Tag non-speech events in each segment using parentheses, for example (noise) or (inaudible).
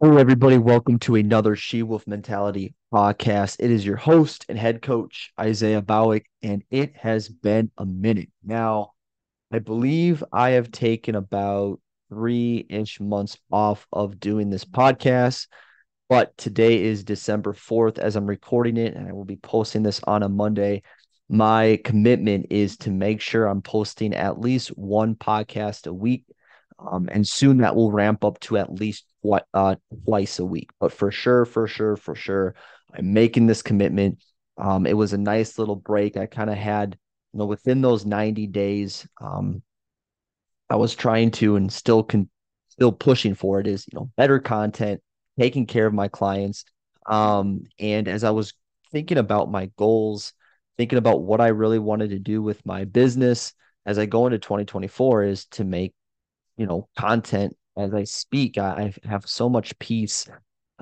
Hello, everybody. Welcome to another She Wolf Mentality podcast. It is your host and head coach, Isaiah Bowick, and it has been a minute. Now, I believe I have taken about three ish months off of doing this podcast, but today is December 4th as I'm recording it, and I will be posting this on a Monday. My commitment is to make sure I'm posting at least one podcast a week um, and soon that will ramp up to at least what uh twice a week. But for sure, for sure, for sure, I'm making this commitment. Um, it was a nice little break. I kind of had, you know, within those 90 days, um, I was trying to and still can still pushing for it is, you know, better content, taking care of my clients. Um, and as I was thinking about my goals, thinking about what I really wanted to do with my business as I go into 2024 is to make you know content as I speak. I, I have so much peace.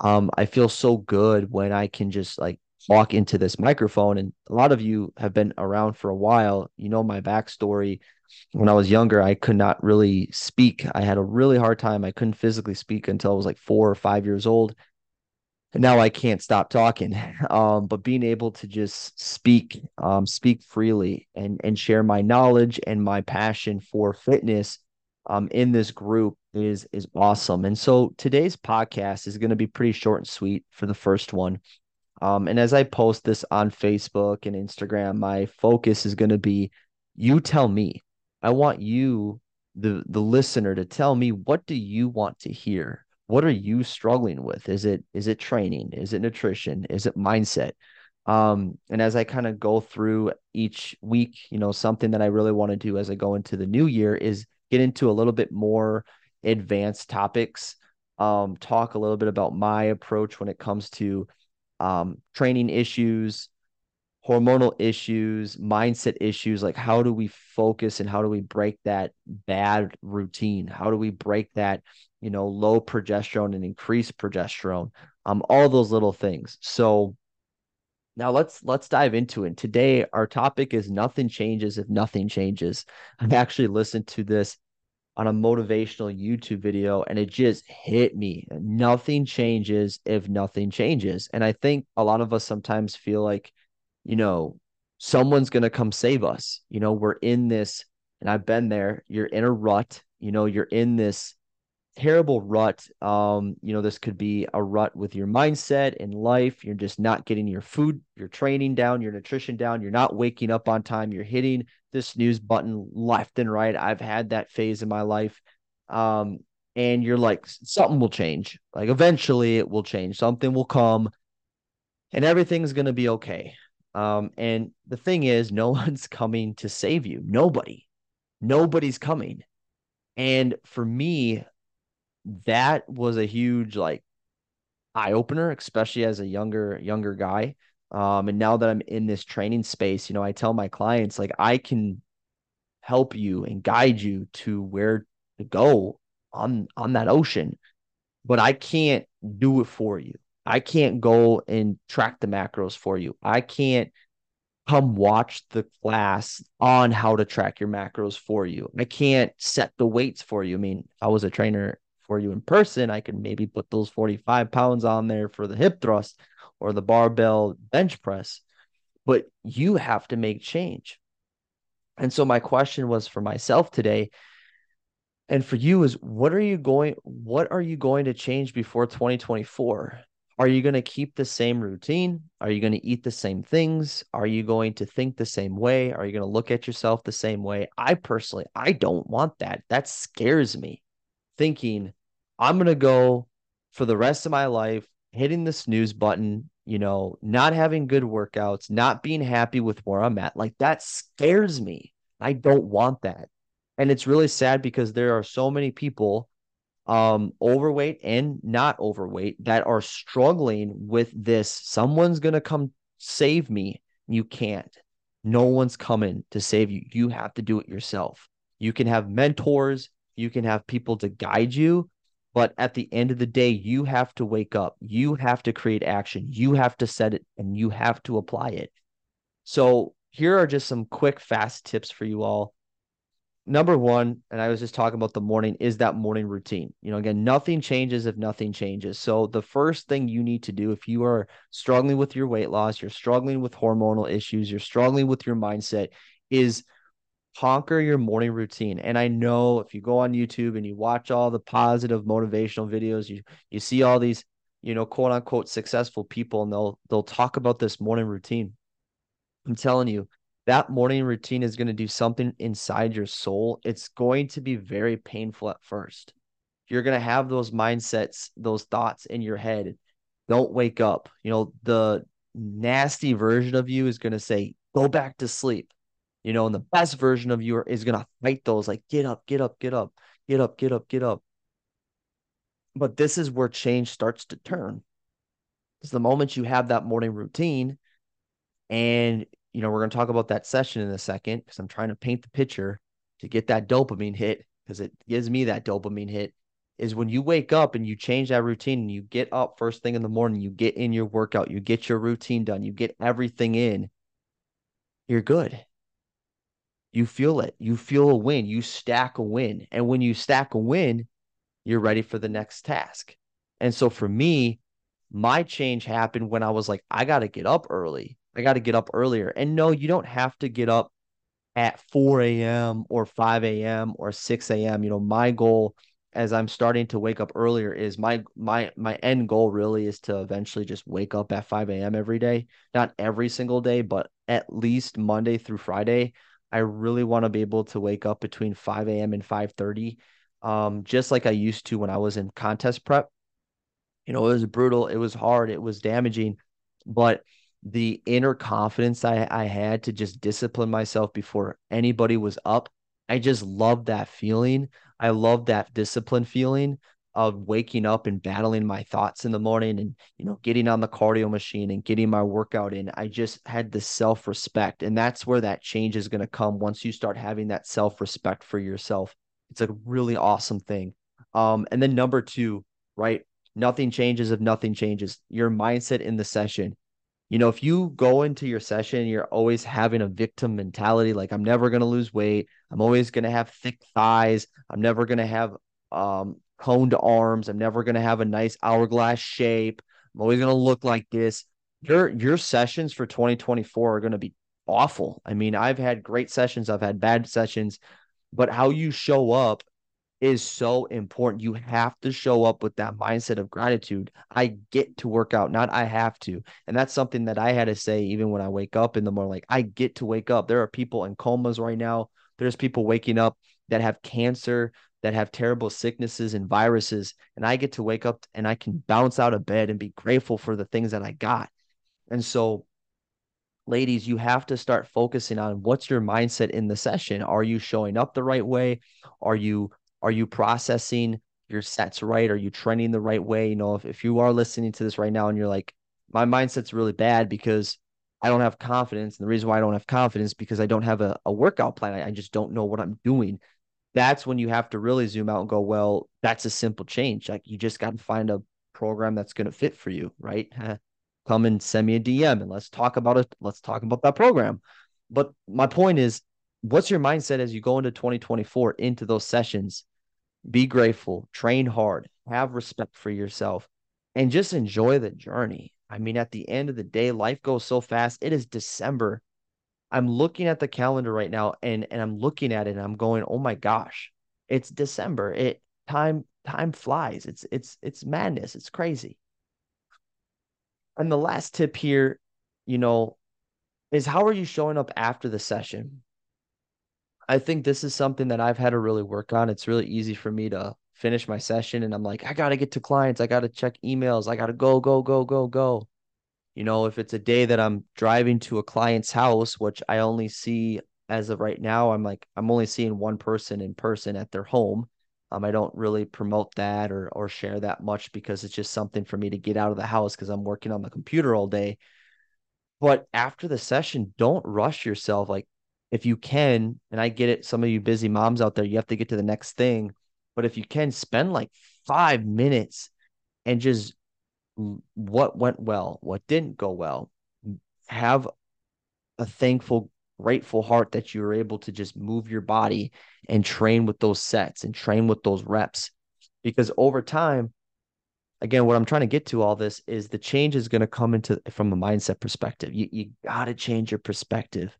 Um, I feel so good when I can just like walk into this microphone. And a lot of you have been around for a while. You know my backstory. When I was younger, I could not really speak. I had a really hard time. I couldn't physically speak until I was like four or five years old. And now I can't stop talking. (laughs) Um, but being able to just speak, um, speak freely and and share my knowledge and my passion for fitness um, in this group is is awesome. And so today's podcast is going to be pretty short and sweet for the first one. Um, and as I post this on Facebook and Instagram, my focus is going to be you tell me. I want you, the the listener, to tell me what do you want to hear? What are you struggling with? Is it is it training? Is it nutrition? Is it mindset? Um, and as I kind of go through each week, you know, something that I really want to do as I go into the new year is get into a little bit more advanced topics, um, talk a little bit about my approach when it comes to um, training issues, hormonal issues, mindset issues. Like, how do we focus and how do we break that bad routine? How do we break that, you know, low progesterone and increase progesterone? Um, all those little things. So, now let's let's dive into it. Today our topic is nothing changes if nothing changes. I've actually listened to this on a motivational YouTube video and it just hit me. Nothing changes if nothing changes. And I think a lot of us sometimes feel like, you know, someone's going to come save us. You know, we're in this and I've been there. You're in a rut, you know, you're in this terrible rut. Um, you know, this could be a rut with your mindset in life. You're just not getting your food, your training down, your nutrition down. You're not waking up on time. You're hitting the snooze button left and right. I've had that phase in my life. Um, and you're like, something will change. Like eventually it will change. Something will come and everything's going to be okay. Um, and the thing is, no (laughs) one's coming to save you. Nobody, nobody's coming. And for me, that was a huge like eye opener, especially as a younger younger guy. Um, and now that I'm in this training space, you know, I tell my clients like I can help you and guide you to where to go on on that ocean, but I can't do it for you. I can't go and track the macros for you. I can't come watch the class on how to track your macros for you. I can't set the weights for you. I mean, I was a trainer for you in person, I can maybe put those 45 pounds on there for the hip thrust or the barbell bench press. But you have to make change. And so my question was for myself today and for you is what are you going what are you going to change before 2024? Are you going to keep the same routine? Are you going to eat the same things? Are you going to think the same way? Are you going to look at yourself the same way? I personally, I don't want that. That scares me. Thinking I'm going to go for the rest of my life hitting the snooze button, you know, not having good workouts, not being happy with where I'm at. Like that scares me. I don't want that. And it's really sad because there are so many people um overweight and not overweight that are struggling with this. Someone's going to come save me. You can't. No one's coming to save you. You have to do it yourself. You can have mentors, you can have people to guide you, but at the end of the day, you have to wake up. You have to create action. You have to set it and you have to apply it. So, here are just some quick, fast tips for you all. number one, and I was just talking about the morning, is that morning routine. You know, again, nothing changes if nothing changes. So the first thing you need to do if you are struggling with your weight loss, you're struggling with hormonal issues, you're struggling with your mindset, is conquer your morning routine. And I know if you go on YouTube and you watch all the positive motivational videos, you you see all these, you know, quote unquote successful people and they'll they'll talk about this morning routine. I'm telling you, that morning routine is going to do something inside your soul. It's going to be very painful at first. You're going to have those mindsets, those thoughts in your head. Don't wake up. You know, the nasty version of you is going to say, go back to sleep. You know, and the best version of you is to fight those like, get up, get up, get up, get up, get up, get up. But this is where change starts to turn. It's the moment you have that morning routine and you know, we're to talk about that session in a second because I'm trying to paint the picture to get that dopamine hit because it gives me that dopamine hit. Is when you wake up and you change that routine and you get up first thing in the morning, you get in your workout, you get your routine done, you get everything in, you're good. You feel it. You feel a win. You stack a win. And when you stack a win, you're ready for the next task. And so for me, my change happened when I was like, I got to get up early. I got to get up earlier. And no, you don't have to get up at 4 a.m. or 5 a.m. or 6 a.m. You know, my goal as I'm starting to wake up earlier is my my my end goal really is to eventually just wake up at 5 a.m. every day. Not every single day, but at least Monday through Friday. I really want to be able to wake up between 5 a.m. and 5:30. Um, just like I used to when I was in contest prep. You know, it was brutal, it was hard, it was damaging, but the inner confidence I, I had to just discipline myself before anybody was up. I just love that feeling. I love that discipline feeling of waking up and battling my thoughts in the morning and you know getting on the cardio machine and getting my workout in i just had the self-respect and that's where that change is going to come once you start having that self-respect for yourself it's a really awesome thing um and then number 2 right nothing changes if nothing changes your mindset in the session you know, if you go into your session, you're always having a victim mentality, like I'm never going to lose weight. I'm always going to have thick thighs. I'm never going to have um, coned arms. I'm never going to have a nice hourglass shape. I'm always going to look like this. Your your sessions for 2024 are going to be awful. I mean, I've had great sessions, I've had bad sessions, but how you show up is so important. You have to show up with that mindset of gratitude. I get to work out, not I have to. And that's something that I had to say even when I wake up in the morning. Like, I get to wake up. There are people in comas right now. There's people waking up that have cancer, that have terrible sicknesses and viruses. And I get to wake up and I can bounce out of bed and be grateful for the things that I got. And so, ladies, you have to start focusing on what's your mindset in the session. Are you showing up the right way? Are you are you processing your sets right? Are you trending the right way? You know, if, if you are listening to this right now and you're like, my mindset's really bad because I don't have confidence. And the reason why I don't have confidence because I don't have a, a workout plan. I, I just don't know what I'm doing. That's when you have to really zoom out and go, well, that's a simple change. Like you just got to find a program that's going to fit for you, right? Come and send me a DM and let's talk about it. Let's talk about that program. But my point is, what's your mindset as you go into 2024 into those sessions? be grateful, train hard, have respect for yourself, and just enjoy the journey. I mean, at the end of the day, life goes so fast. It is December. I'm looking at the calendar right now and and I'm looking at it and I'm going, "Oh my gosh. It's December. It time time flies. It's it's it's madness. It's crazy." And the last tip here, you know, is how are you showing up after the session? I think this is something that I've had to really work on. It's really easy for me to finish my session and I'm like, I got to get to clients. I got to check emails. I got to go, go, go, go, go. You know, if it's a day that I'm driving to a client's house, which I only see as of right now, I'm like, I'm only seeing one person in person at their home. Um, I don't really promote that or or share that much because it's just something for me to get out of the house because I'm working on the computer all day. But after the session, don't rush yourself. Like if you can, and I get it, some of you busy moms out there, you have to get to the next thing. But if you can spend like five minutes and just what went well, what didn't go well, have a thankful grateful heart that you were able to just move your body and train with those sets and train with those reps. Because over time, again, what I'm trying to get to all this is the change is going to come into from a mindset perspective. You you got to change your perspective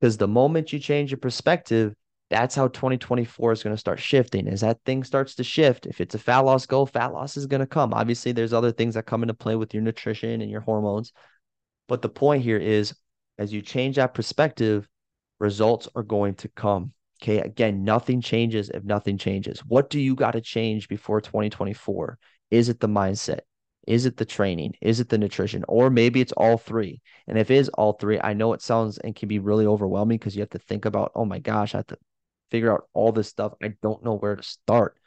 because the moment you change your perspective, that's how 2024 is going to start shifting. As that thing starts to shift, if it's a fat loss goal, fat loss is going to come. Obviously, there's other things that come into play with your nutrition and your hormones. But the point here is as you change that perspective, results are going to come. Okay. Again, nothing changes if nothing changes. What do you got to change before 2024? Is it the mindset? Is it the training? Is it the nutrition? Or maybe it's all three. And if it is all three, I know it sounds and can be really overwhelming because you have to think about, oh my gosh, I have to figure out all this stuff. I don't know where to start.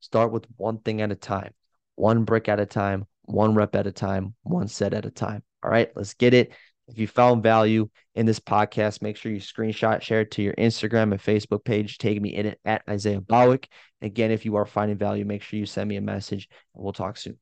Start with one thing at a time, one brick at a time, one rep at a time, one set at a time. All right, let's get it. If you found value in this podcast, make sure you screenshot, share it to your Instagram and Facebook page. Tag me in it at Isaiah Bowick. Again, if you are finding value, make sure you send me a message and we'll talk soon.